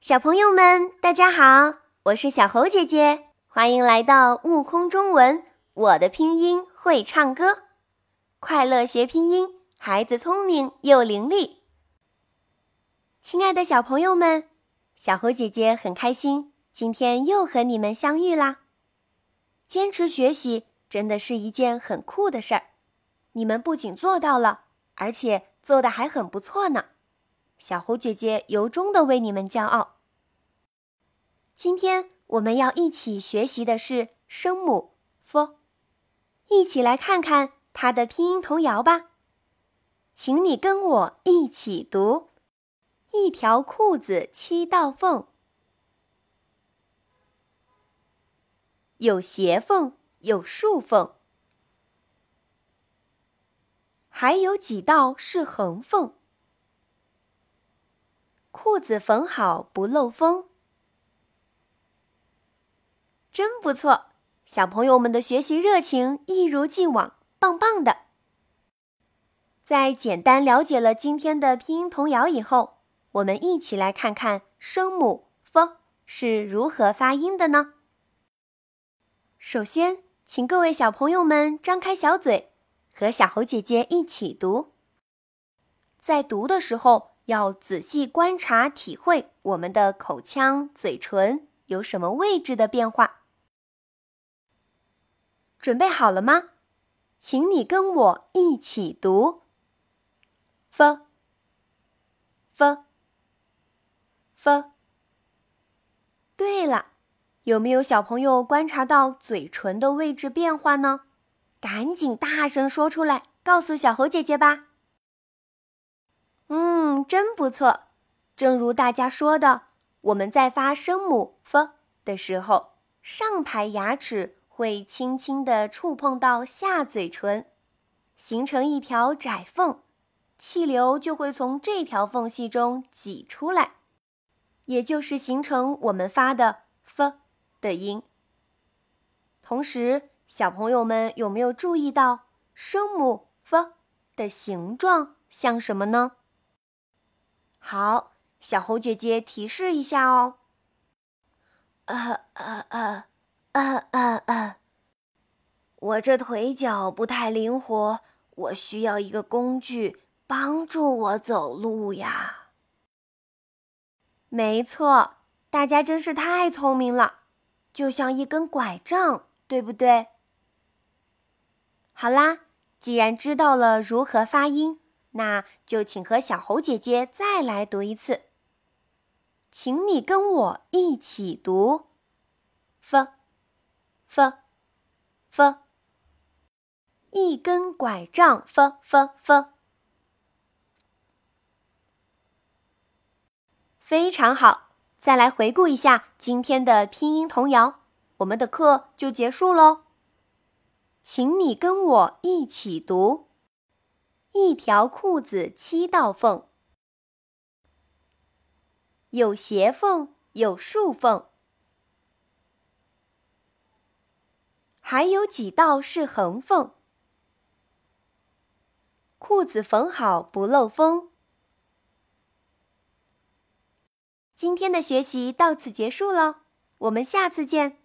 小朋友们，大家好，我是小猴姐姐，欢迎来到悟空中文。我的拼音会唱歌，快乐学拼音，孩子聪明又伶俐。亲爱的小朋友们，小猴姐姐很开心，今天又和你们相遇啦。坚持学习真的是一件很酷的事儿，你们不仅做到了，而且做的还很不错呢。小猴姐姐由衷的为你们骄傲。今天我们要一起学习的是声母 f，一起来看看它的拼音童谣吧。请你跟我一起读：一条裤子七道缝，有斜缝，有竖缝，还有几道是横缝。裤子缝好不漏风，真不错！小朋友们的学习热情一如既往，棒棒的。在简单了解了今天的拼音童谣以后，我们一起来看看声母 “f” 是如何发音的呢？首先，请各位小朋友们张开小嘴，和小猴姐姐一起读。在读的时候。要仔细观察、体会我们的口腔、嘴唇有什么位置的变化。准备好了吗？请你跟我一起读：f f f。对了，有没有小朋友观察到嘴唇的位置变化呢？赶紧大声说出来，告诉小猴姐姐吧。嗯，真不错。正如大家说的，我们在发声母 “f” 的时候，上排牙齿会轻轻地触碰到下嘴唇，形成一条窄缝，气流就会从这条缝隙中挤出来，也就是形成我们发的 “f” 的音。同时，小朋友们有没有注意到声母 “f” 的形状像什么呢？好，小猴姐姐提示一下哦。啊啊啊啊啊啊！我这腿脚不太灵活，我需要一个工具帮助我走路呀。没错，大家真是太聪明了，就像一根拐杖，对不对？好啦，既然知道了如何发音。那就请和小猴姐姐再来读一次。请你跟我一起读，f，f，f，一根拐杖，f，f，f，非常好。再来回顾一下今天的拼音童谣，我们的课就结束喽。请你跟我一起读。一条裤子七道缝，有斜缝，有竖缝，还有几道是横缝。裤子缝好不漏风。今天的学习到此结束了，我们下次见。